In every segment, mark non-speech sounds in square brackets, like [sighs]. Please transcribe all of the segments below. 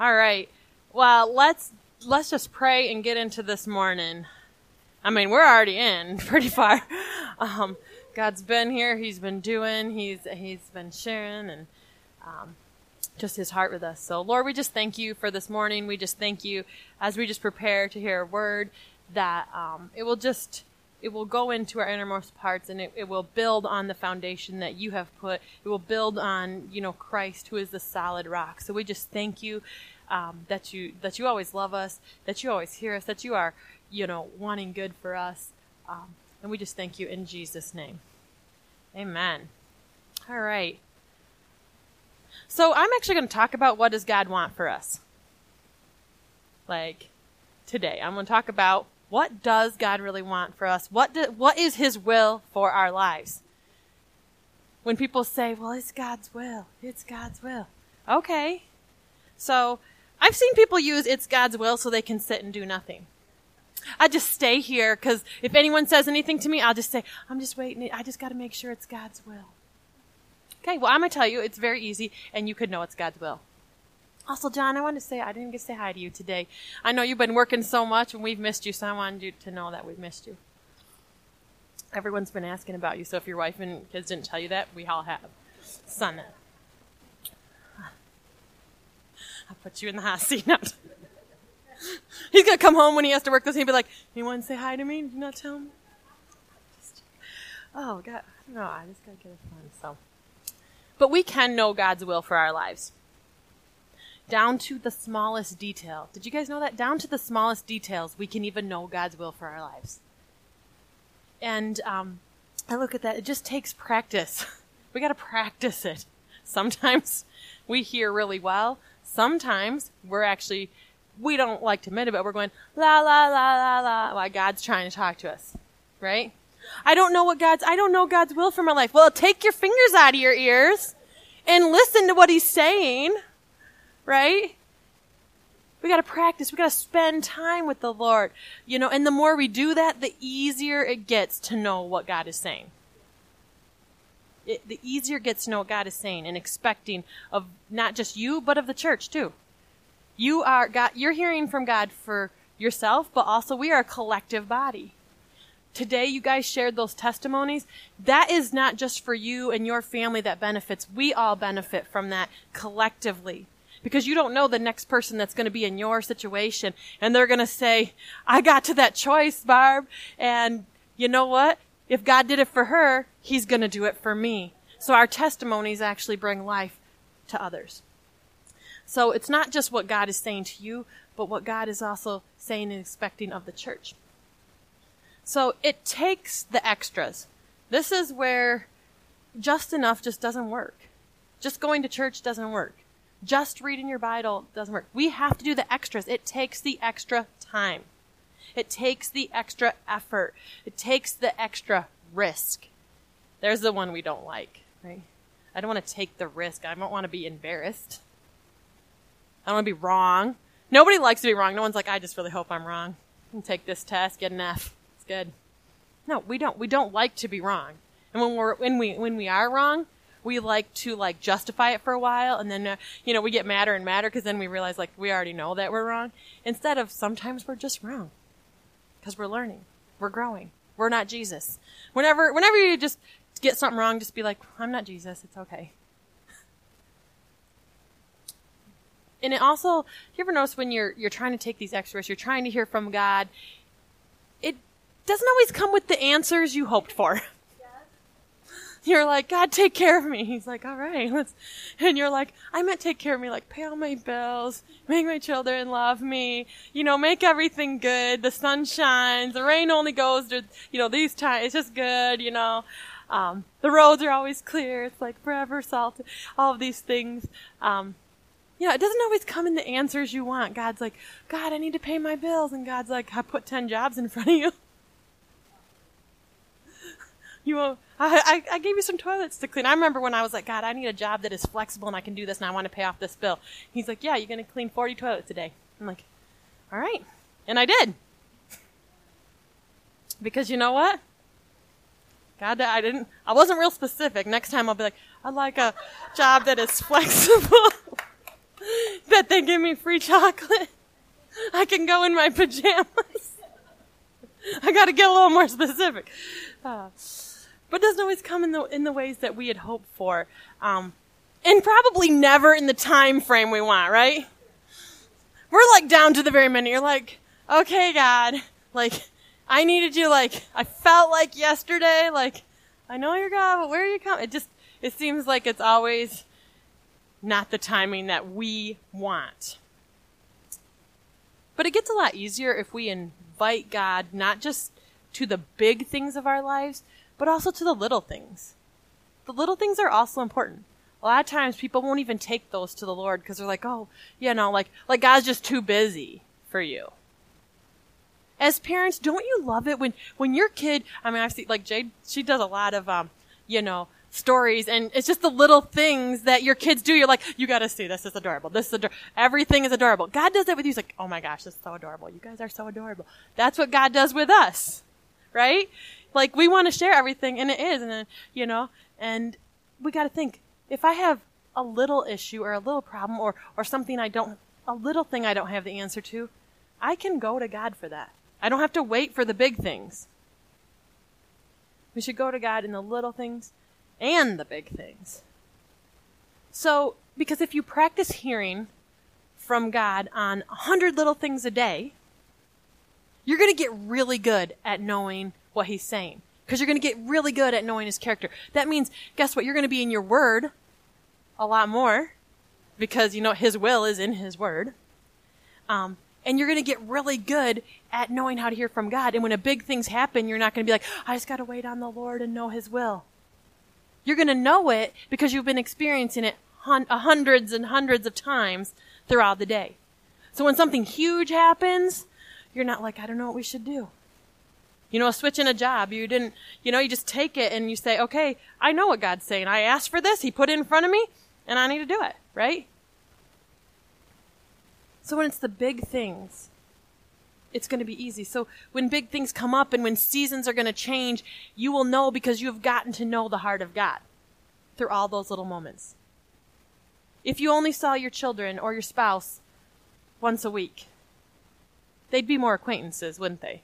All right. Well, let's let's just pray and get into this morning. I mean, we're already in [laughs] pretty far. Um, God's been here. He's been doing. He's he's been sharing and um, just His heart with us. So, Lord, we just thank you for this morning. We just thank you as we just prepare to hear a word that um, it will just it will go into our innermost parts and it, it will build on the foundation that you have put. It will build on, you know, Christ who is the solid rock. So we just thank you um, that you that you always love us, that you always hear us, that you are, you know, wanting good for us. Um, and we just thank you in Jesus' name. Amen. All right. So I'm actually going to talk about what does God want for us. Like today, I'm going to talk about what does God really want for us? What do, what is his will for our lives? When people say, "Well, it's God's will. It's God's will." Okay. So, I've seen people use it's God's will so they can sit and do nothing. I just stay here because if anyone says anything to me, I'll just say, I'm just waiting. I just got to make sure it's God's will. Okay, well, I'm going to tell you, it's very easy, and you could know it's God's will. Also, John, I wanted to say I didn't get to say hi to you today. I know you've been working so much, and we've missed you, so I wanted you to know that we've missed you. Everyone's been asking about you, so if your wife and kids didn't tell you that, we all have. Son, uh, I put you in the hot seat. [laughs] He's gonna come home when he has to work this. He'll be like, "You want to say hi to me? Did you not tell me?" oh God, no, I just gotta get it fun. So, but we can know God's will for our lives, down to the smallest detail. Did you guys know that? Down to the smallest details, we can even know God's will for our lives. And um, I look at that. It just takes practice. [laughs] we got to practice it. Sometimes we hear really well. Sometimes we're actually we don't like to admit it, but we're going la la la la la while God's trying to talk to us, right? I don't know what God's I don't know God's will for my life. Well, take your fingers out of your ears and listen to what He's saying, right? We got to practice. We got to spend time with the Lord, you know. And the more we do that, the easier it gets to know what God is saying. It, the easier it gets to know what God is saying and expecting of not just you, but of the church too. You are God, you're hearing from God for yourself, but also we are a collective body. Today you guys shared those testimonies. That is not just for you and your family that benefits. We all benefit from that collectively. Because you don't know the next person that's going to be in your situation and they're going to say, I got to that choice, Barb. And you know what? If God did it for her, He's going to do it for me. So our testimonies actually bring life to others. So it's not just what God is saying to you, but what God is also saying and expecting of the church. So it takes the extras. This is where just enough just doesn't work. Just going to church doesn't work. Just reading your Bible doesn't work. We have to do the extras. It takes the extra time. It takes the extra effort. It takes the extra risk. There's the one we don't like, right? I don't want to take the risk. I don't want to be embarrassed. I don't want to be wrong. Nobody likes to be wrong. No one's like, I just really hope I'm wrong. Take this test, get an F. It's good. No, we don't. We don't like to be wrong. And when we're when we when we are wrong, we like to like justify it for a while, and then uh, you know we get madder and madder because then we realize like we already know that we're wrong. Instead of sometimes we're just wrong because we're learning, we're growing. We're not Jesus. Whenever whenever you just get something wrong, just be like, I'm not Jesus. It's okay. and it also, you ever notice when you're you're trying to take these extras, you're trying to hear from God, it doesn't always come with the answers you hoped for. [laughs] You're like, God, take care of me. He's like, all right, let's, and you're like, I meant take care of me, like pay all my bills, make my children love me, you know, make everything good. The sun shines, the rain only goes to, you know, these times, it's just good, you know. Um, the roads are always clear. It's like forever salted. All of these things. Um, you know, it doesn't always come in the answers you want. God's like, God, I need to pay my bills. And God's like, I put 10 jobs in front of you. You I, I, I gave you some toilets to clean. I remember when I was like, God, I need a job that is flexible and I can do this and I want to pay off this bill. He's like, yeah, you're going to clean 40 toilets a day. I'm like, all right. And I did. Because you know what? God, I didn't, I wasn't real specific. Next time I'll be like, I'd like a job that is flexible. [laughs] that they give me free chocolate. I can go in my pajamas. [laughs] I got to get a little more specific. Uh, but it doesn't always come in the in the ways that we had hoped for, um, and probably never in the time frame we want. Right? We're like down to the very minute. You're like, okay, God, like I needed you. Like I felt like yesterday. Like I know you're God, but where are you coming? It just it seems like it's always not the timing that we want. But it gets a lot easier if we invite God not just to the big things of our lives, but also to the little things. The little things are also important. A lot of times people won't even take those to the Lord because they're like, oh, you know, like, like God's just too busy for you. As parents, don't you love it when, when your kid, I mean, I've seen, like Jade, she does a lot of, um, you know, stories and it's just the little things that your kids do. You're like, you gotta see, this is adorable. This is adorable. Everything is adorable. God does that with you. He's like, oh my gosh, this is so adorable. You guys are so adorable. That's what God does with us. Right? Like we want to share everything and it is and then, you know, and we gotta think, if I have a little issue or a little problem or, or something I don't, a little thing I don't have the answer to, I can go to God for that. I don't have to wait for the big things. We should go to God in the little things and the big things. So, because if you practice hearing from God on a hundred little things a day, you're going to get really good at knowing what He's saying. Because you're going to get really good at knowing His character. That means, guess what? You're going to be in your Word a lot more because, you know, His will is in His Word. Um, and you're going to get really good at knowing how to hear from God. And when a big things happen, you're not going to be like, I just got to wait on the Lord and know His will. You're going to know it because you've been experiencing it hun- hundreds and hundreds of times throughout the day. So when something huge happens, you're not like, I don't know what we should do. You know, switching a job, you didn't, you know, you just take it and you say, okay, I know what God's saying. I asked for this. He put it in front of me and I need to do it, right? So when it's the big things, it's going to be easy. So when big things come up and when seasons are going to change, you will know because you have gotten to know the heart of God through all those little moments. If you only saw your children or your spouse once a week, they'd be more acquaintances, wouldn't they?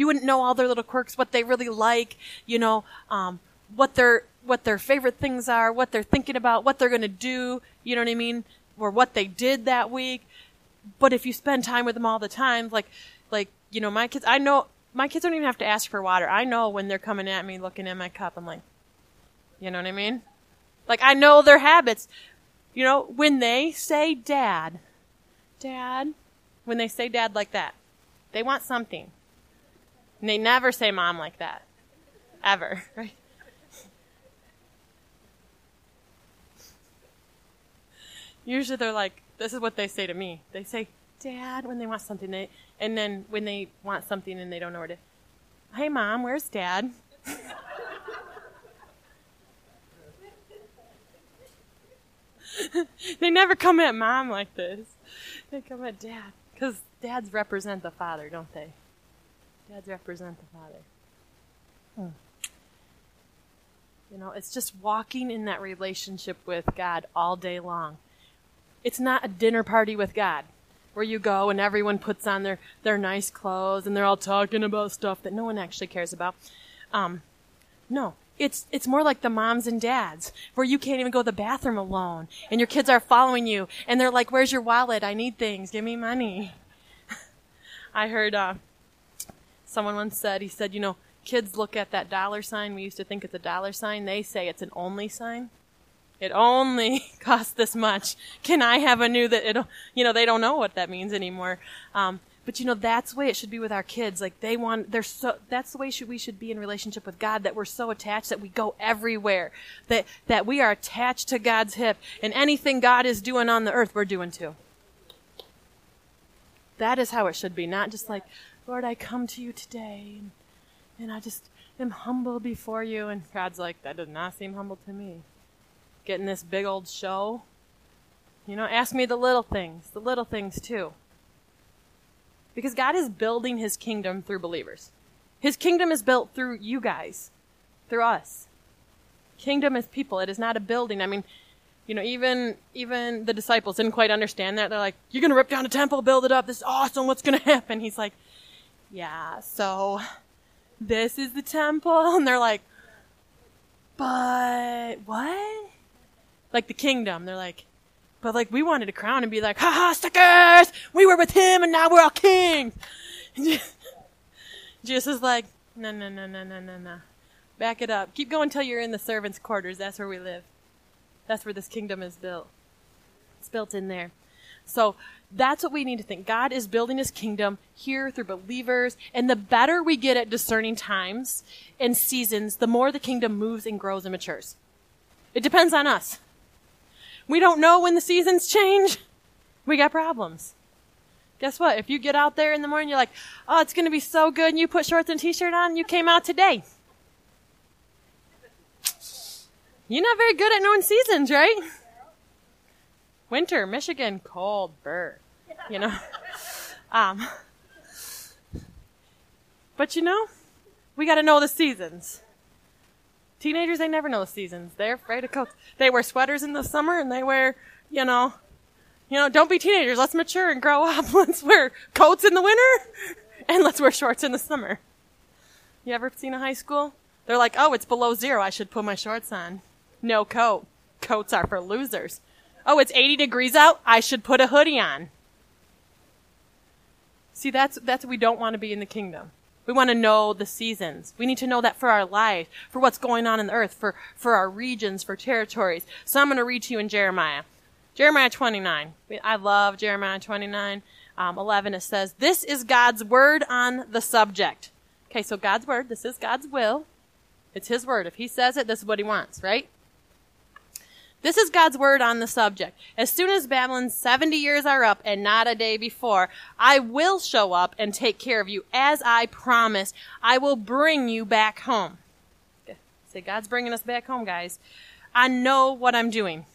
You wouldn't know all their little quirks, what they really like, you know, um, what their what their favorite things are, what they're thinking about, what they're going to do, you know what I mean, or what they did that week but if you spend time with them all the time, like, like, you know, my kids, I know, my kids don't even have to ask for water. I know when they're coming at me looking at my cup, I'm like, you know what I mean? Like, I know their habits. You know, when they say dad, dad, when they say dad like that, they want something. And they never say mom like that. Ever, [laughs] right? Usually they're like, this is what they say to me. They say, Dad, when they want something, they, and then when they want something and they don't know where to, hey, Mom, where's Dad? [laughs] they never come at Mom like this. They come at Dad. Because dads represent the father, don't they? Dads represent the father. Hmm. You know, it's just walking in that relationship with God all day long. It's not a dinner party with God where you go and everyone puts on their, their nice clothes and they're all talking about stuff that no one actually cares about. Um, no, it's it's more like the moms and dads where you can't even go to the bathroom alone and your kids are following you and they're like, "Where's your wallet? I need things. Give me money." [laughs] I heard uh, someone once said he said, "You know, kids look at that dollar sign. We used to think it's a dollar sign. They say it's an only sign." It only [laughs] costs this much. Can I have a new that it, you know, they don't know what that means anymore. Um, but you know, that's the way it should be with our kids. Like they want, they're so, that's the way should, we should be in relationship with God, that we're so attached that we go everywhere. That, that we are attached to God's hip and anything God is doing on the earth, we're doing too. That is how it should be. Not just like, Lord, I come to you today and, and I just am humble before you. And God's like, that does not seem humble to me getting this big old show. You know, ask me the little things, the little things too. Because God is building his kingdom through believers. His kingdom is built through you guys, through us. Kingdom is people. It is not a building. I mean, You know, even even the disciples didn't quite understand that. They're like, "You're gonna rip down the temple, build it up. This is awesome. What's gonna [laughs] happen?" He's like, "Yeah, so this is the temple," [laughs] and they're like, "But what?" Like the kingdom. They're like, "But like we wanted a crown and be like, ha ha, stickers! We were with him, and now we're all kings." [laughs] Jesus is like, "No, no, no, no, no, no, no. Back it up. Keep going until you're in the servants' quarters. That's where we live." That's where this kingdom is built. It's built in there. So that's what we need to think. God is building his kingdom here through believers. And the better we get at discerning times and seasons, the more the kingdom moves and grows and matures. It depends on us. We don't know when the seasons change. We got problems. Guess what? If you get out there in the morning, you're like, oh, it's going to be so good, and you put shorts and t-shirt on, you came out today. You're not very good at knowing seasons, right? Winter, Michigan, cold, burr. You know? [laughs] Um, but you know, we gotta know the seasons. Teenagers, they never know the seasons. They're afraid of coats. They wear sweaters in the summer and they wear, you know, you know, don't be teenagers. Let's mature and grow up. [laughs] Let's wear coats in the winter and let's wear shorts in the summer. You ever seen a high school? They're like, oh, it's below zero. I should put my shorts on. No coat. Coats are for losers. Oh, it's 80 degrees out. I should put a hoodie on. See, that's, that's we don't want to be in the kingdom. We want to know the seasons. We need to know that for our life, for what's going on in the earth, for, for our regions, for territories. So I'm going to read to you in Jeremiah. Jeremiah 29. I love Jeremiah 29. Um, 11, it says, This is God's word on the subject. Okay, so God's word, this is God's will. It's His word. If He says it, this is what He wants, right? This is God's word on the subject. As soon as Babylon's 70 years are up and not a day before, I will show up and take care of you as I promised. I will bring you back home. Say, God's bringing us back home, guys. I know what I'm doing.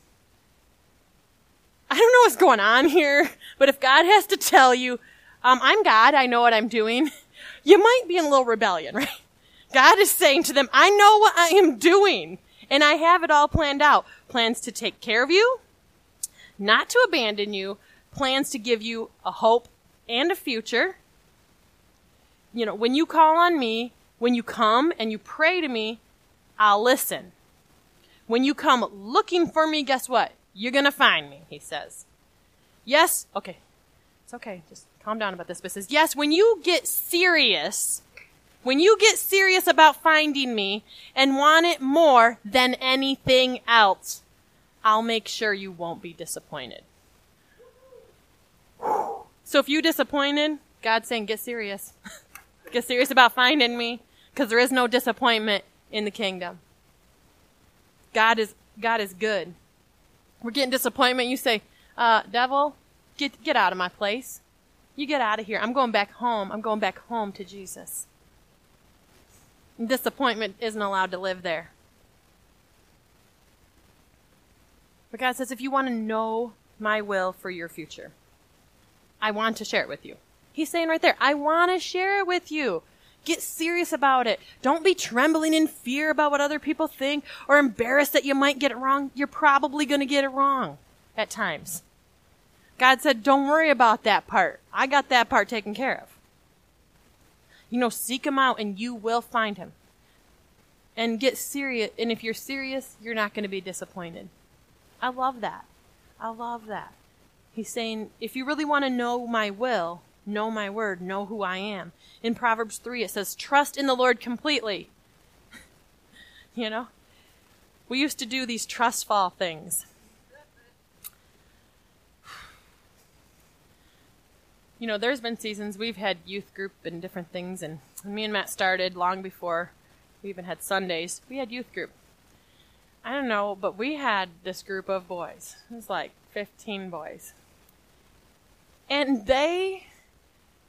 I don't know what's going on here, but if God has to tell you, um, I'm God, I know what I'm doing, [laughs] you might be in a little rebellion, [laughs] right? God is saying to them, I know what I am doing and I have it all planned out plans to take care of you, not to abandon you, plans to give you a hope and a future. You know, when you call on me, when you come and you pray to me, I'll listen. When you come looking for me, guess what? You're gonna find me, he says. Yes, okay. It's okay. Just calm down about this. But says, yes, when you get serious, when you get serious about finding me and want it more than anything else, I'll make sure you won't be disappointed. So if you disappointed, God's saying, get serious. [laughs] get serious about finding me, because there is no disappointment in the kingdom. God is, God is good. We're getting disappointment. You say, uh, devil, get, get out of my place. You get out of here. I'm going back home. I'm going back home to Jesus. Disappointment isn't allowed to live there. But God says, if you want to know my will for your future, I want to share it with you. He's saying right there, I want to share it with you. Get serious about it. Don't be trembling in fear about what other people think or embarrassed that you might get it wrong. You're probably going to get it wrong at times. God said, don't worry about that part. I got that part taken care of. You know, seek him out and you will find him. And get serious. And if you're serious, you're not going to be disappointed. I love that. I love that. He's saying, if you really want to know my will, know my word, know who I am. In Proverbs 3, it says, trust in the Lord completely. [laughs] you know? We used to do these trust fall things. You know, there's been seasons we've had youth group and different things, and me and Matt started long before we even had Sundays, we had youth group. I don't know, but we had this group of boys. It was like 15 boys. And they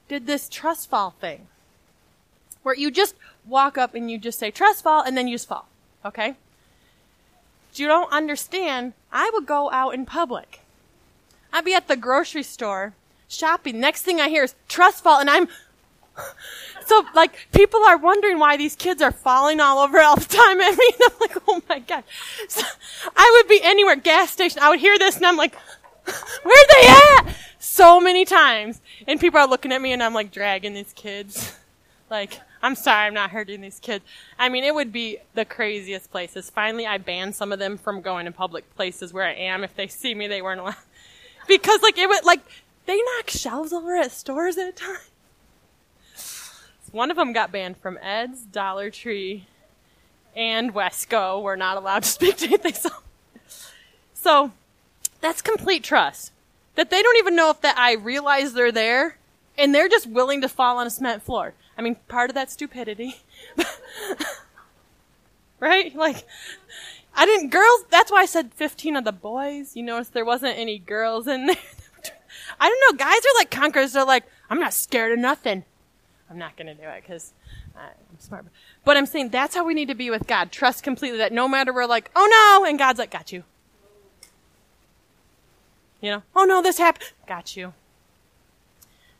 did this trust fall thing where you just walk up and you just say trust fall and then you just fall. Okay? You don't understand. I would go out in public. I'd be at the grocery store shopping. Next thing I hear is trust fall, and I'm So, like, people are wondering why these kids are falling all over all the time. [laughs] I mean, I'm like, oh my god. So, I would be anywhere, gas station, I would hear this and I'm like, where they at? So many times. And people are looking at me and I'm like dragging these kids. [laughs] Like, I'm sorry, I'm not hurting these kids. I mean, it would be the craziest places. Finally, I banned some of them from going to public places where I am. If they see me, they weren't allowed. [laughs] Because, like, it would, like, they knock shelves over at stores at a time. One of them got banned from Ed's, Dollar Tree, and Wesco. We're not allowed to [laughs] speak to anything. So, so that's complete trust. That they don't even know if that I realize they're there, and they're just willing to fall on a cement floor. I mean, part of that stupidity. [laughs] right? Like, I didn't, girls, that's why I said 15 of the boys. You notice there wasn't any girls in there. I don't know, guys are like conquerors. They're like, I'm not scared of nothing. I'm not going to do it because I'm smart. But I'm saying that's how we need to be with God. Trust completely that no matter we're like, oh no, and God's like, got you. You know, oh no, this happened. Got you.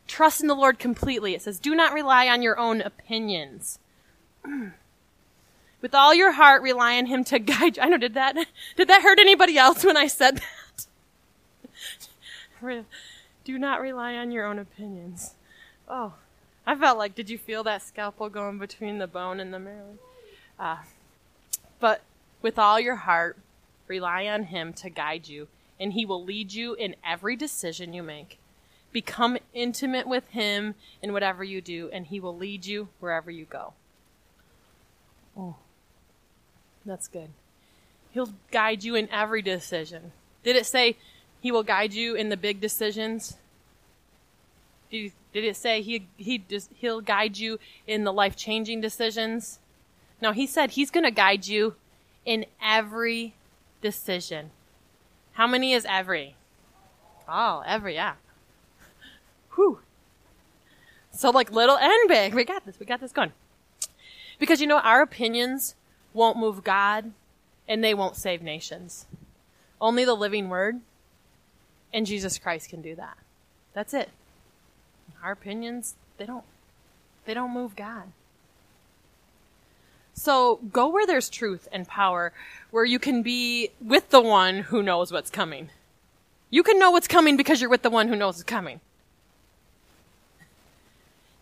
Trust in the Lord completely. It says, do not rely on your own opinions. [clears throat] With all your heart, rely on Him to [laughs] guide you. I know, did that, did that hurt anybody else when I said that? [laughs] do not rely on your own opinions. Oh, I felt like, did you feel that scalpel going between the bone and the marrow? Uh, but with all your heart, rely on Him to guide you, and He will lead you in every decision you make. Become intimate with Him in whatever you do, and He will lead you wherever you go. Oh, that's good. He'll guide you in every decision. Did it say He will guide you in the big decisions? Did, it say he, he just, he'll guide you in the life changing decisions? No, he said he's going to guide you in every decision. How many is every? Oh, every, yeah. Whew. So like little and big. We got this. We got this going. Because you know, our opinions won't move God and they won't save nations. Only the living word and Jesus Christ can do that. That's it our opinions, they don't, they don't move God. So go where there's truth and power, where you can be with the one who knows what's coming. You can know what's coming because you're with the one who knows what's coming.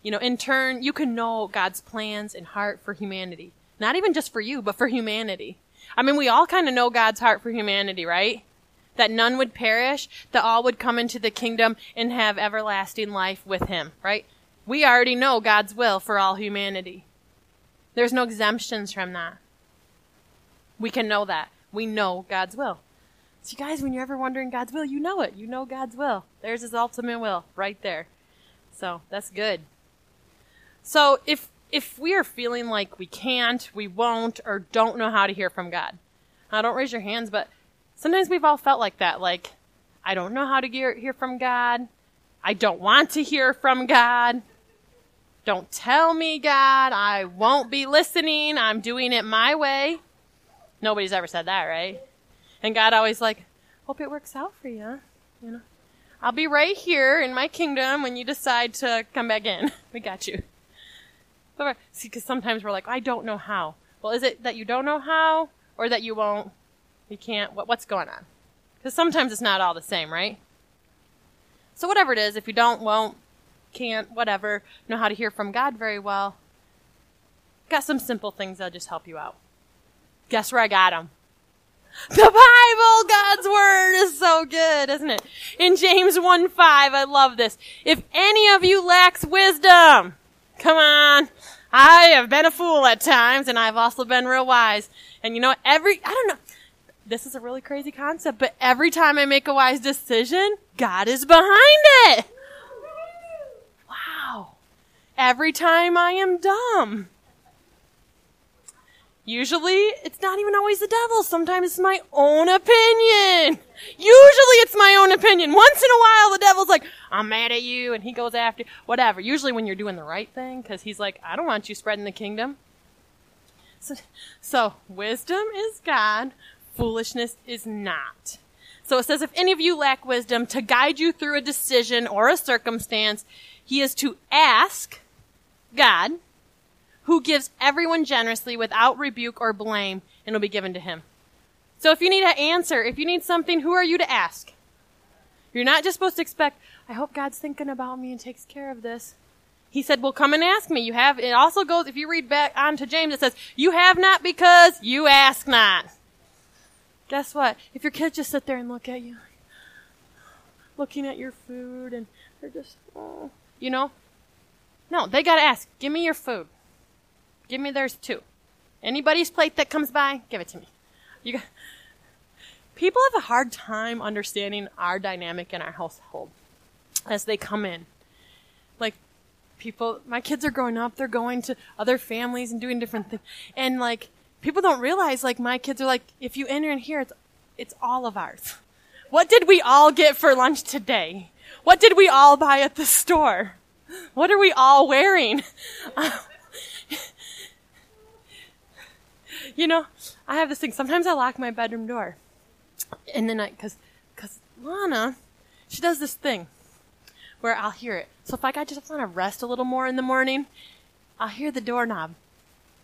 You know, in turn, you can know God's plans and heart for humanity. Not even just for you, but for humanity. I mean, we all kind of know God's heart for humanity, right? That none would perish, that all would come into the kingdom and have everlasting life with him, right? We already know God's will for all humanity. There's no exemptions from that. We can know that. We know God's will. So, you guys, when you're ever wondering God's will, you know it. You know God's will. There's His ultimate will right there. So that's good. So if if we are feeling like we can't, we won't, or don't know how to hear from God, now don't raise your hands, but sometimes we've all felt like that. Like, I don't know how to hear, hear from God. I don't want to hear from God. Don't tell me, God. I won't be listening. I'm doing it my way. Nobody's ever said that, right? And God always like, hope it works out for you. You know, I'll be right here in my kingdom when you decide to come back in. [laughs] we got you. See, because sometimes we're like, I don't know how. Well, is it that you don't know how, or that you won't you can't, what, what's going on? Because sometimes it's not all the same, right? So whatever it is, if you don't, won't, can't, whatever, know how to hear from God very well, got some simple things that'll just help you out. Guess where I got them? The Bible, God's Word is so good, isn't it? In James 1 5, I love this. If any of you lacks wisdom, come on. I have been a fool at times, and I've also been real wise. And you know, every, I don't know, this is a really crazy concept, but every time I make a wise decision, God is behind it. Wow. Every time I am dumb. Usually, it's not even always the devil. Sometimes it's my own opinion. Usually, it's my own opinion. Once in a while, the devil's like, I'm mad at you, and he goes after you. Whatever. Usually, when you're doing the right thing, because he's like, I don't want you spreading the kingdom. So, so, wisdom is God foolishness is not. So it says, if any of you lack wisdom to guide you through a decision or a circumstance, he is to ask God, who gives everyone generously without rebuke or blame, and will be given to him. So if you need an answer, if you need something, who are you to ask? You're not just supposed to expect, I hope God's thinking about me and takes care of this. He said, well, come and ask me. You have, it also goes, if you read back on to James, it says, you have not because you ask not. Guess what? If your kids just sit there and look at you, looking at your food and they're just, oh, you know? No, they gotta ask, give me your food. Give me theirs too. Anybody's plate that comes by, give it to me. You got, people have a hard time understanding our dynamic in our household as they come in. Like, people, my kids are growing up, they're going to other families and doing different things. And like, people don't realize, like, my kids are like, if you enter in here, it's, it's all of ours. What did we all get for lunch today? What did we all buy at the store? What are we all wearing? [laughs] you know, I have this thing. Sometimes I lock my bedroom door. And then I, cause, cause Lana, she does this thing where I'll hear it. So if I just want to rest a little more in the morning, I'll hear the doorknob,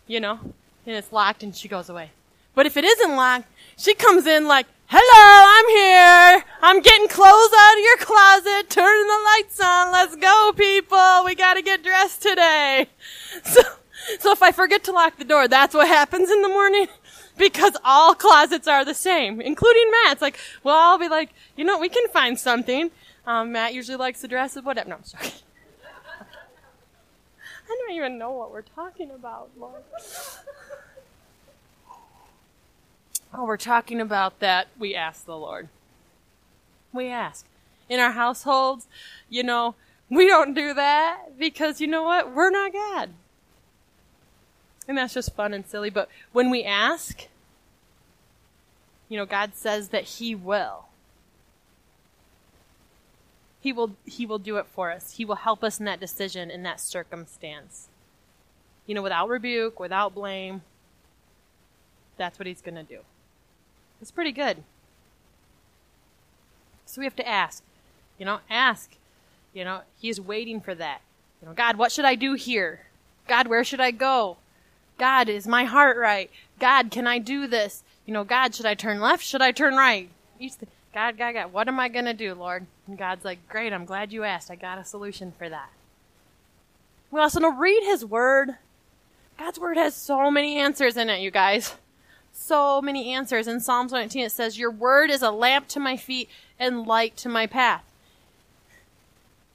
you know, and it's locked and she goes away. But if it isn't locked, she comes in like, hello, I'm here. I'm getting clothes out of your closet, turning the lights on. Let's go, people. We gotta get dressed today. [laughs] So, so if I forget to lock the door, that's what happens in the morning. [laughs] Because all closets are the same, including Matt's. Like, well, I'll be like, you know, we can find something. Um, Matt usually likes the dresses, whatever. No, I'm sorry. I don't even know what we're talking about, Lord. Oh, we're talking about that we ask the Lord. We ask. In our households, you know, we don't do that because you know what? We're not God. And that's just fun and silly. But when we ask, you know, God says that He will. He will, He will do it for us. He will help us in that decision, in that circumstance. You know, without rebuke, without blame. That's what He's going to do. It's pretty good. So we have to ask. You know, ask. You know, He's waiting for that. You know, God, what should I do here? God, where should I go? God, is my heart right? God, can I do this? You know, God, should I turn left? Should I turn right? God, God, God, what am I going to do, Lord? And God's like, great, I'm glad you asked. I got a solution for that. We also know read His Word. God's Word has so many answers in it, you guys. So many answers. In Psalms 19, it says, Your Word is a lamp to my feet and light to my path.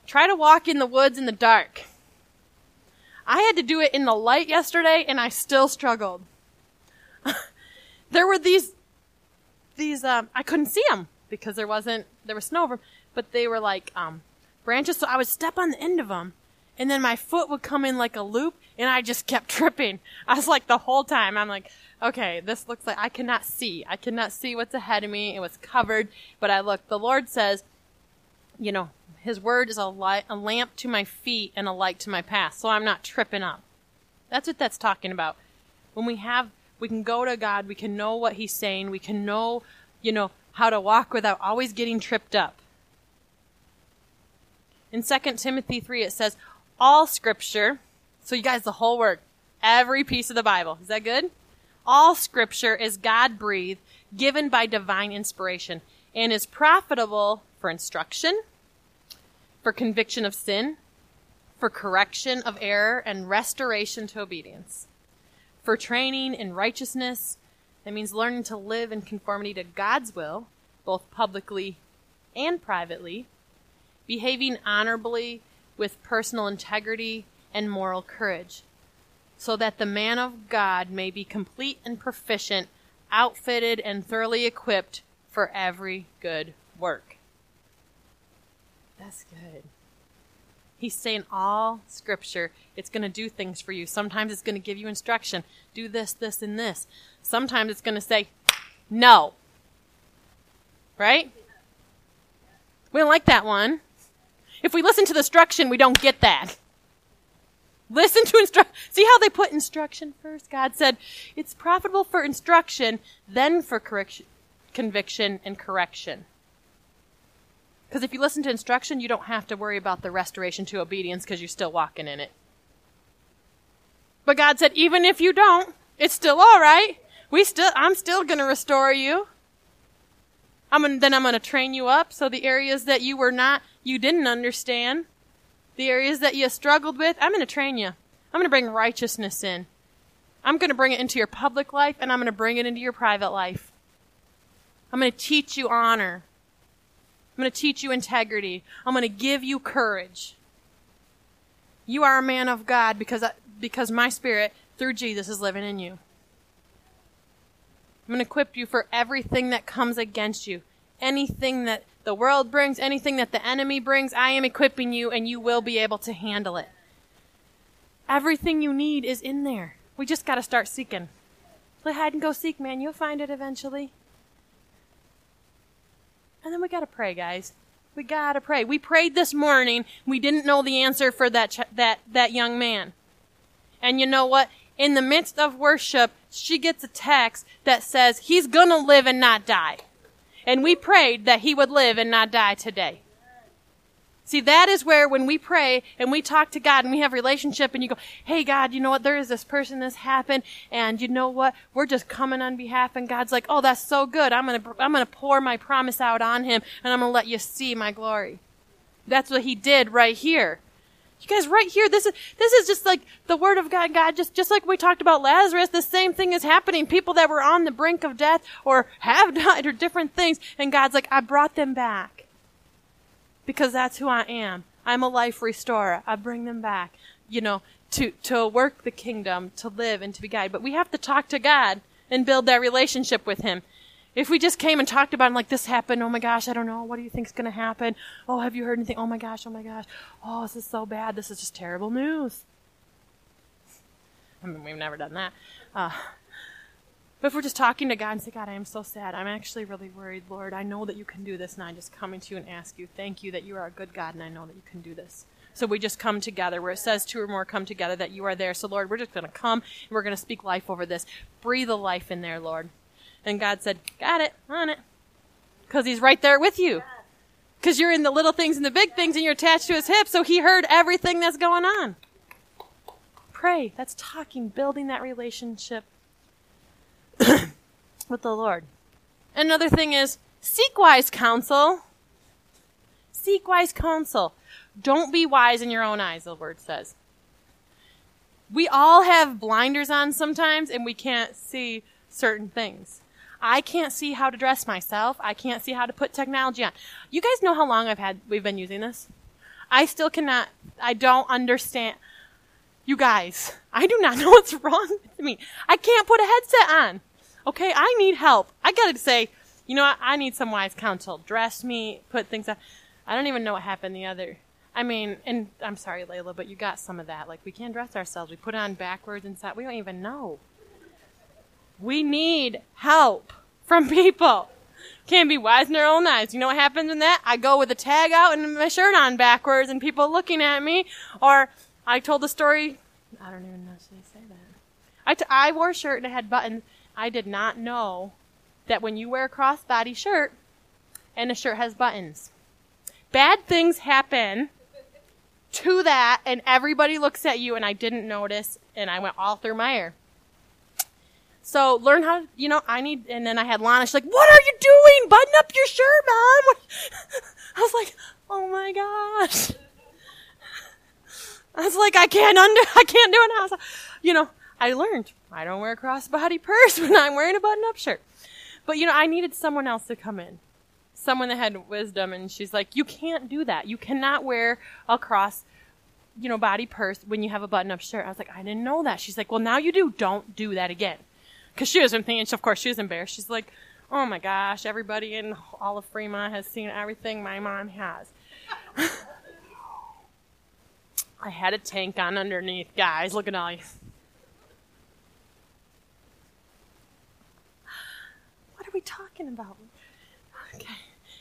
Try to walk in the woods in the dark. I had to do it in the light yesterday and I still struggled. [laughs] there were these, these, um, I couldn't see them because there wasn't, there was snow over them, but they were like, um, branches. So I would step on the end of them and then my foot would come in like a loop and I just kept [laughs] tripping. I was like the whole time, I'm like, okay, this looks like I cannot see. I cannot see what's ahead of me. It was covered, but I look, the Lord says, you know, his word is a light, a lamp to my feet and a light to my path, so I'm not tripping up. That's what that's talking about. When we have, we can go to God, we can know what He's saying, we can know, you know, how to walk without always getting tripped up. In 2 Timothy 3, it says, all scripture, so you guys, the whole word, every piece of the Bible. Is that good? All scripture is God breathed, given by divine inspiration, and is profitable for instruction, for conviction of sin, for correction of error and restoration to obedience, for training in righteousness. That means learning to live in conformity to God's will, both publicly and privately, behaving honorably with personal integrity and moral courage, so that the man of God may be complete and proficient, outfitted and thoroughly equipped for every good work. That's good. He's saying all scripture, it's going to do things for you. Sometimes it's going to give you instruction. Do this, this, and this. Sometimes it's going to say, no. Right? We don't like that one. If we listen to the instruction, we don't get that. Listen to instruction. See how they put instruction first? God said, it's profitable for instruction, then for correction, conviction and correction. Because if you listen to instruction, you don't have to worry about the restoration to obedience because you're still walking in it. But God said, even if you don't, it's still all right. We still, I'm still going to restore you. I'm gonna, then I'm going to train you up. So the areas that you were not, you didn't understand, the areas that you struggled with, I'm going to train you. I'm going to bring righteousness in. I'm going to bring it into your public life and I'm going to bring it into your private life. I'm going to teach you honor. I'm going to teach you integrity. I'm going to give you courage. You are a man of God because, because my spirit through Jesus is living in you. I'm going to equip you for everything that comes against you. Anything that the world brings, anything that the enemy brings, I am equipping you and you will be able to handle it. Everything you need is in there. We just got to start seeking. Play hide and go seek, man. You'll find it eventually. And then we got to pray, guys. We got to pray. We prayed this morning. We didn't know the answer for that ch- that that young man. And you know what? In the midst of worship, she gets a text that says he's to live and not die. And we prayed that he would live and not die today. See, that is where when we pray and we talk to God and we have relationship and you go, Hey God, you know what? There is this person this happened and you know what? We're just coming on behalf and God's like, Oh, that's so good. I'm going to, I'm going to pour my promise out on him and I'm going to let you see my glory. That's what he did right here. You guys, right here, this is, this is just like the word of God. God, just, just like we talked about Lazarus, the same thing is happening. People that were on the brink of death or have [laughs] died or different things. And God's like, I brought them back because that's who I am. I'm a life restorer. I bring them back, you know, to, to work the kingdom, to live and to be guided. But we have to talk to God and build that relationship with Him. If we just came and talked about it like this happened, oh my gosh, I don't know, what do you think's gonna happen? Oh, have you heard anything? Oh my gosh, oh my gosh. Oh, this is so bad. This is just terrible news. I mean, we've never done that. Uh, but if we're just talking to God and say, God, I am so sad. I'm actually really worried, Lord. I know that you can do this, and I'm just coming to you and ask you, thank you that you are a good God, and I know that you can do this. So we just come together where it says two or more come together that you are there. So Lord, we're just going to come and we're going to speak life over this. Breathe a life in there, Lord. And God said, got it, on it. Cause he's right there with you. Cause you're in the little things and the big things and you're attached to his hip. So he heard everything that's going on. Pray. That's talking, building that relationship [coughs] with the Lord. Another thing is seek wise counsel. Seek wise counsel. Don't be wise in your own eyes, the word says. We all have blinders on sometimes and we can't see certain things. I can't see how to dress myself. I can't see how to put technology on. You guys know how long I've had we've been using this? I still cannot I don't understand you guys, I do not [laughs] know what's wrong with me. I can't put a headset on. Okay, I need help. I gotta say, you know what? I need some wise counsel. Dress me, put things on. I don't even know what happened the other. I mean, and I'm sorry, Layla, but you got some of that. Like, we can't dress ourselves. We put on backwards and stuff. We don't even know. We need help from people. Can't be wise in their own eyes. You know what happens in that? I go with a tag out and my shirt on backwards and people looking at me. Or I told the story. I don't even know if I say that. I, t- I wore a shirt and it had buttons I did not know that when you wear a crossbody shirt and a shirt has buttons, bad things happen to that and everybody looks at you and I didn't notice and I went all through Meijer. So learn how to, you know, I need, and then I had Lana, she's like, what are you doing? Button up your shirt, mom. [laughs] I was like, oh my gosh. I was like, I can't under, [laughs] I can't do it now. So, you know, I learned I don't wear a crossbody purse [laughs] when I'm wearing a button up shirt. But you know, I needed someone else to come in. Someone that had wisdom and she's like, you can't do that. You cannot wear a cross, you know, body purse when you have a button up shirt. I was like, I didn't know that. She's like, well, now you do. Don't do that again. Cause she was thinking, of course she was embarrassed. She's like, oh my gosh, everybody in all of Fremont has seen everything my mom has. [laughs] I had a tank on underneath, guys. Look at all you. [sighs] What are we talking about? Okay.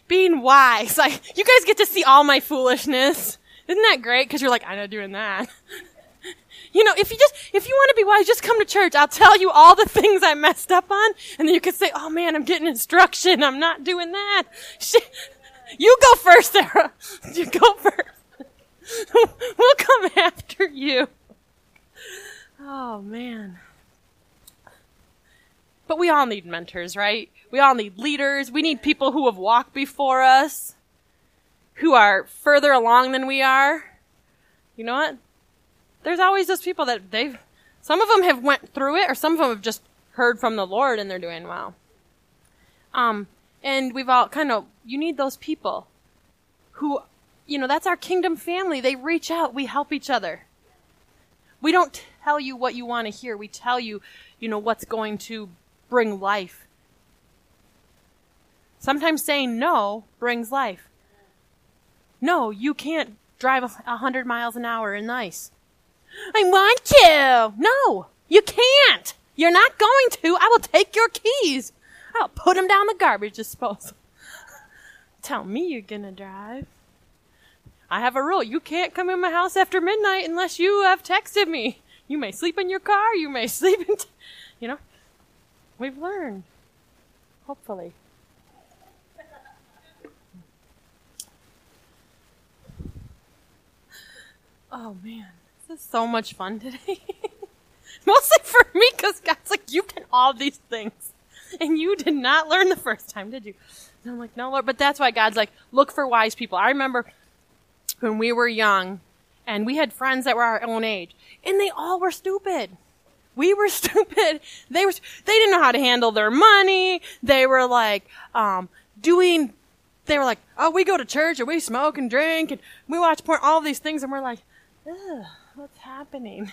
Being wise. Like, you guys get to see all my foolishness. Isn't that great? Cause you're like, I'm not doing that. [laughs] You know, if you just, if you want to be wise, just come to church. I'll tell you all the [laughs] things I messed up on. And then you can say, oh man, I'm getting instruction. I'm not doing that. [laughs] Shit. You go first, Sara. [laughs] You go first. we'll come after you. Oh man. But we all need mentors, right? We all need leaders. We need people who have walked before us, who are further along than we are. You know what? There's always those people that they've, some of them have went through it, or some of them have just heard from the Lord and they're doing well. Um, and we've all kind of, you need those people who, you know, that's our kingdom family. They reach out. We help each other. We don't tell you what you want to hear. We tell you, you know, what's going to bring life. Sometimes saying no brings life. No, you can't drive a hundred miles an hour and nice. I want to. No, you can't. You're not going to. I will take your keys. I'll put them down the garbage disposal. [laughs] Tell me you're gonna drive. I have a rule. You can't come in my house after midnight unless you have texted me. You may sleep in your car. You may [laughs] sleep in, t- you know. We've learned. Hopefully. Oh man, this is so much fun today. [laughs] Mostly for me, because God's like, you can all these things. And you did not learn the first time, did you? And I'm like, no, Lord. But that's why God's like, look for wise people. I remember when we were young and we had friends that were our own age and they all were stupid. We were [laughs] stupid. They were, they didn't know how to handle their money. They were like, um, doing, they were like, oh, we go to church and we smoke and drink and we watch porn, all these things. And we're like, ugh, what's happening?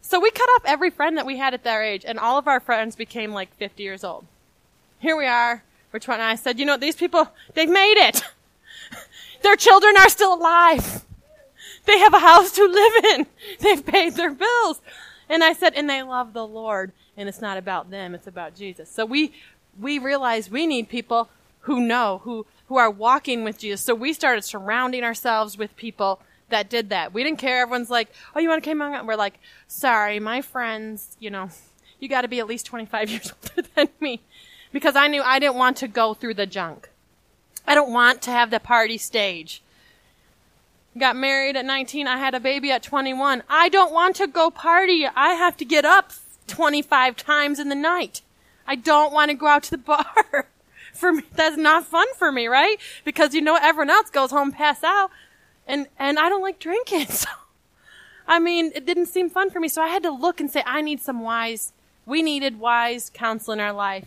So we cut off every friend that we had at their age, and all of our friends became like 50 years old. Here we are. We're 20. I said, you know, these people, they've made it. [laughs] their children are still alive. They have a house to live in. They've paid their bills. And I said, and they love the Lord, and it's not about them, it's about Jesus. So we, we realized we need people who know, who, who are walking with Jesus. So we started surrounding ourselves with people that did that. We didn't care. Everyone's like, oh, you want to come on? We're like, sorry, my friends, you know, you got to be at least 25 [laughs] years older than me. Because I knew I didn't want to go through the junk. I don't want to have the party stage. Got married at 19. I had a baby at 21. I don't want to go party. I have to get up 25 times in the night. I don't want to go out to the [laughs] bar. for me, that's not fun for me, right? Because you know everyone else goes home, pass out and and I don't like drinking. [laughs] So, I mean, it didn't seem fun for me. So I had to look and say, I need some wise. We needed wise counsel in our life,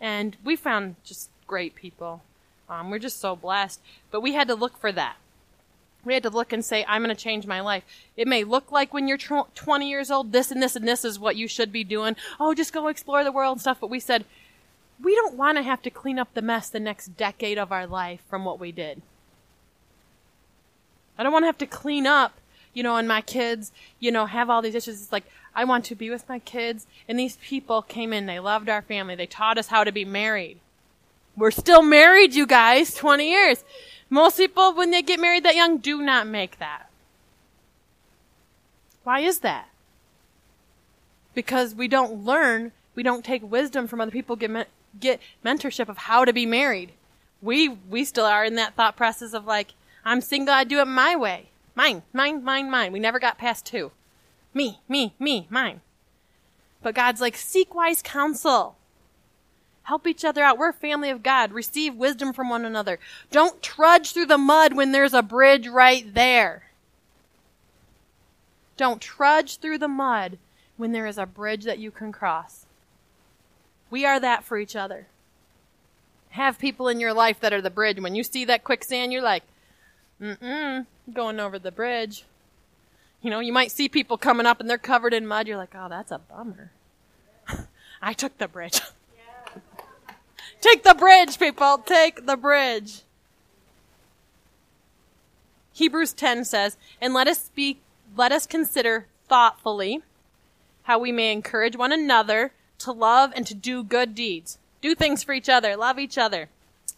and we found just great people. Um, we're just so blessed. But we had to look for that. We had to look and say, I'm going to change my life. It may look like when you're tw- 20 years old, this and this and this is what you should be doing. Oh, just go explore the world and stuff. But we said, we don't want to have to clean up the mess the next decade of our life from what we did. I don't want to have to clean up, you know, and my kids, you know, have all these issues. It's like, I want to be with my kids. And these people came in, they loved our family, they taught us how to be married. We're still married, you guys, 20 years. Most people, when they get married that young, do not make that. Why is that? Because we don't learn, we don't take wisdom from other people, get, get mentorship of how to be married. We, we still are in that thought process of like, I'm single, I do it my way. Mine, mine, mine, mine. We never got past two. Me, me, me, mine. But God's like, seek wise counsel. Help each other out. We're family of God. Receive wisdom from one another. Don't trudge through the mud when there's a bridge right there. Don't trudge through the mud when there is a bridge that you can cross. We are that for each other. Have people in your life that are the bridge. When you see that quicksand, you're like, Mm-mm. Going over the bridge. You know, you might see people coming up and they're covered in mud. You're like, oh, that's a bummer. [laughs] I took the bridge. [laughs] Take the bridge, people. Take the bridge. Hebrews 10 says, and let us speak, let us consider thoughtfully how we may encourage one another to love and to do good deeds. Do things for each other. Love each other.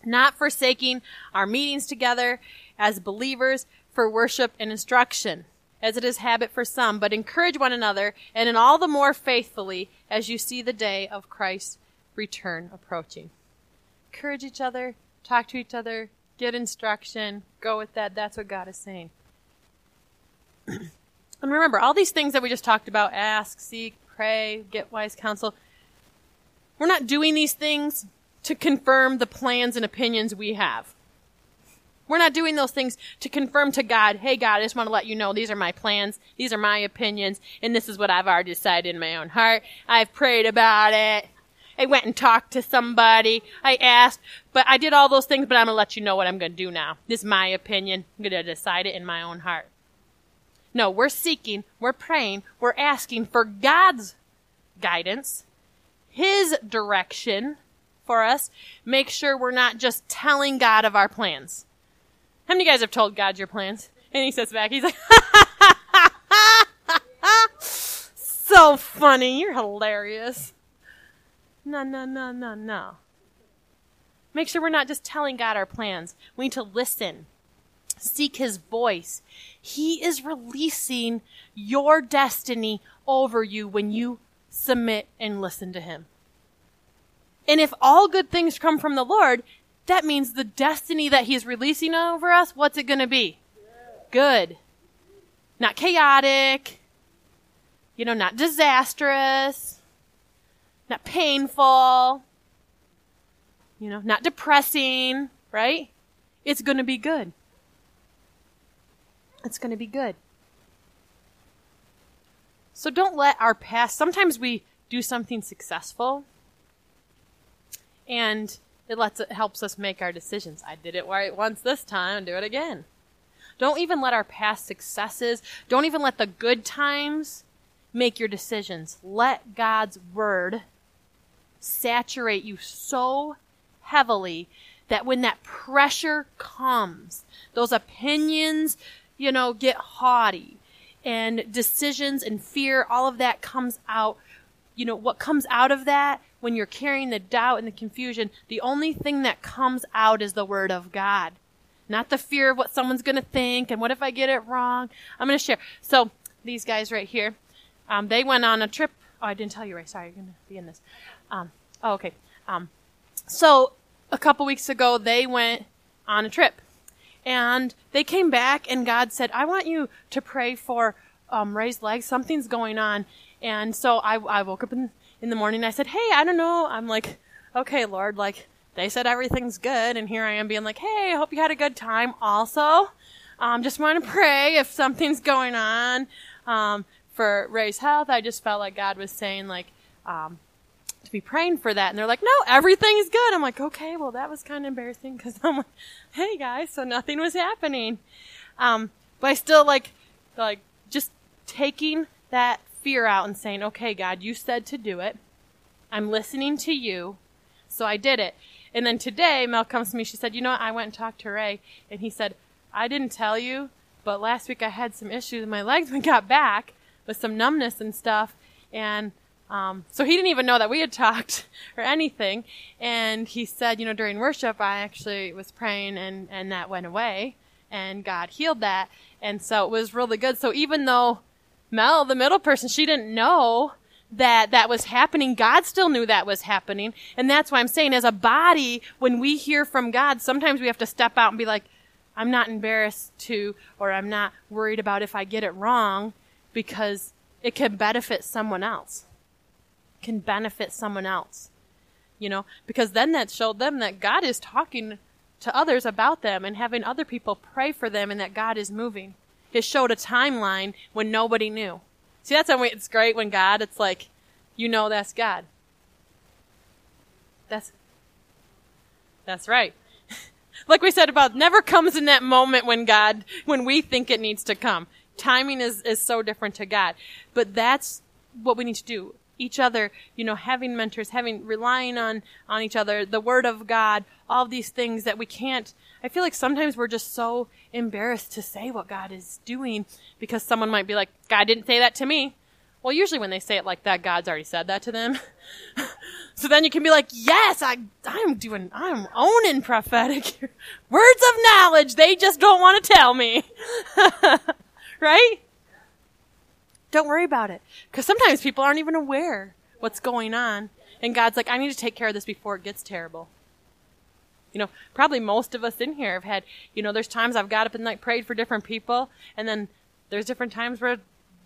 Not forsaking our meetings together as believers for worship and instruction, as it is habit for some, but encourage one another, and in all the more faithfully as you see the day of Christ's return approaching. Encourage each other, talk to each other, get instruction, go with that. That's what God is saying. [clears throat] and remember, all these things that we just talked about ask, seek, pray, get wise counsel we're not doing these things to confirm the plans and opinions we have. We're not doing those things to confirm to God, hey God, I just want to let you know these are my plans, these are my opinions, and this is what I've already decided in my own heart. I've prayed about it. I went and talked to somebody. I asked, but I did all those things, but I'm going to let you know what I'm going to do now. This is my opinion. I'm going to decide it in my own heart. No, we're seeking, we're praying, we're asking for God's guidance, His direction for us. Make sure we're not just telling God of our plans. How many you guys have told God your plans? And he sits back, he's like, [laughs] so funny, you're hilarious. No, no, no, no, no. Make sure we're not just telling God our plans. We need to listen, seek His voice. He is releasing your destiny over you when you submit and listen to Him. And if all good things come from the Lord, that means the destiny that He's releasing over us, what's it going to be? Good. Not chaotic. You know, not disastrous not painful, you know, not depressing, right? It's going to be good. It's going to be good. So don't let our past, sometimes we do something successful and it lets it helps us make our decisions. I did it right once this time, do it again. Don't even let our past successes, don't even let the good times make your decisions. Let God's word saturate you so heavily that when that pressure comes, those opinions, you know, get haughty and decisions and fear, all of that comes out. You know, what comes out of that when you're carrying the doubt and the confusion, the only thing that comes out is the word of God. Not the fear of what someone's going to think and what if I get it wrong. I'm going to share. So, these guys right here, um, they went on a trip. Oh, I didn't tell you, right? Sorry, you're going to be in this. Um, oh, okay. Um, so a couple weeks ago, they went on a trip, and they came back, and God said, "I want you to pray for um, Ray's legs. Something's going on." And so I, I woke up in in the morning. I said, "Hey, I don't know." I'm like, "Okay, Lord, like." They said everything's good, and here I am being like, "Hey, I hope you had a good time." Also, um, just want to pray if something's going on um, for Ray's health. I just felt like God was saying, like, um, to be praying for that. And they're like, no, everything's good. I'm like, okay, well, that was kind of embarrassing because I'm like, hey guys, so nothing was happening. Um, but I still like, like, just taking that fear out and saying, okay, God, you said to do it. I'm listening to you. So I did it. And then today, Mel comes to me. She said, you know what? I went and talked to Ray and he said, I didn't tell you, but last week I had some issues with my legs when [laughs] I got back with some numbness and stuff. And um, so he didn't even know that we had talked [laughs] or anything. And he said, you know, during worship, I actually was praying and, and that went away and God healed that. And so it was really good. So even though Mel, the middle person, she didn't know that that was happening. God still knew that was happening. And that's why I'm saying as a body, when we hear from God, sometimes we have to step out and be like, I'm not embarrassed to, or I'm not worried about if I get it wrong because it can benefit someone else can benefit someone else. You know, because then that showed them that God is talking to others about them and having other people pray for them and that God is moving. It showed a timeline when nobody knew. See, that's when it's great when God, it's like, you know that's God. That's, that's right. [laughs] like we said about never comes in that moment when God, when we think it needs to come. Timing is, is so different to God. But that's what we need to do each other, you know, having mentors, having, relying on, on each other, the word of God, all these things that we can't, I feel like sometimes we're just so embarrassed to say what God is doing because someone might be like, God didn't say that to me. Well, usually when they say it like that, God's already said that to them. [laughs] so then you can be like, yes, I, I'm doing, I'm owning prophetic [laughs] words of knowledge. They just don't want to tell me. [laughs] right? Don't worry about it. Because sometimes people aren't even aware what's going on. And God's like, I need to take care of this before it gets terrible. You know, probably most of us in here have had, you know, there's times I've got up and like prayed for different people, and then there's different times where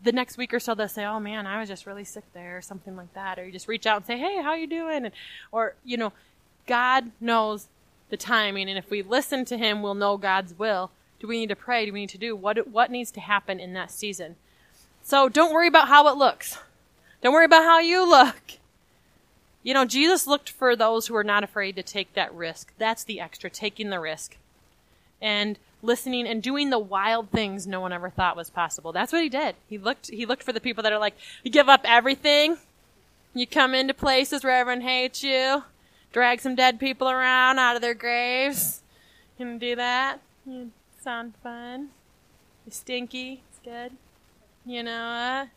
the next week or so they'll say, "Oh man, I was just really sick there," or something like that, or you just reach out and say, "Hey, how you doing?" And or you know, God knows the timing, and if we listen to Him, we'll know God's will. Do we need to pray? Do we need to do what? What needs to happen in that season? So don't worry about how it looks. Don't worry about how you look. You know, Jesus looked for those who are not afraid to take that risk. That's the extra, taking the risk. And listening and doing the wild things no one ever thought was possible. That's what he did. He looked he looked for the people that are like, you give up everything, you come into places where everyone hates you, drag some dead people around out of their graves. You do that? You sound fun. You stinky. It's good. You know, uh, you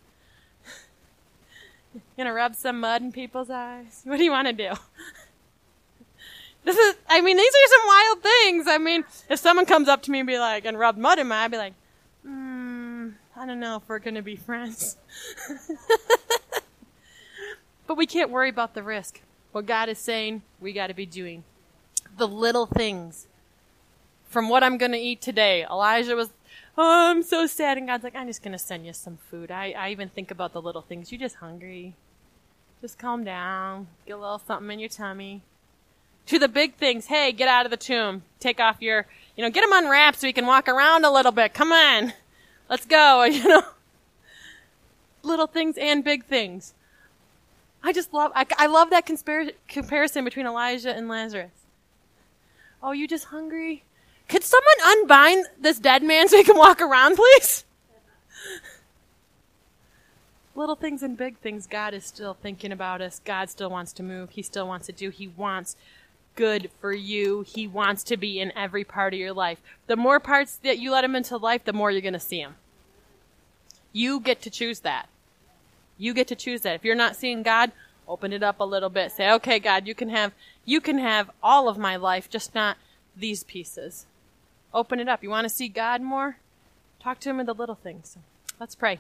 gonna rub some mud in people's eyes. What do you want to do? [laughs] This is, I mean, these are some wild things. I mean, if someone comes up to me and be like, and rub mud in my eye, I'd be like, hmm, I don't know if we're to be friends. [laughs] but we can't worry about the risk. What God is saying, we got to be doing. The little things. From what I'm to eat today, Elijah was, oh, I'm so sad. And God's like, I'm just going to send you some food. I, I even think about the little things. You're just hungry. Just calm down. Get a little something in your tummy to the big things. Hey, get out of the tomb. Take off your, you know, get them unwrapped so we can walk around a little bit. Come on. Let's go, [laughs] you know. Little things and big things. I just love, I, I love that conspir- comparison between Elijah and Lazarus. Oh, you just hungry? Could someone unbind this dead man so he can walk around, please? Little things and big things, God is still thinking about us. God still wants to move. He still wants to do. He wants good for you. He wants to be in every part of your life. The more parts that you let him into life, the more you're going to see him. You get to choose that. You get to choose that. If you're not seeing God, open it up a little bit. Say, "Okay, God, you can have you can have all of my life, just not these pieces." Open it up. You want to see God more? Talk to him in the little things. Let's pray.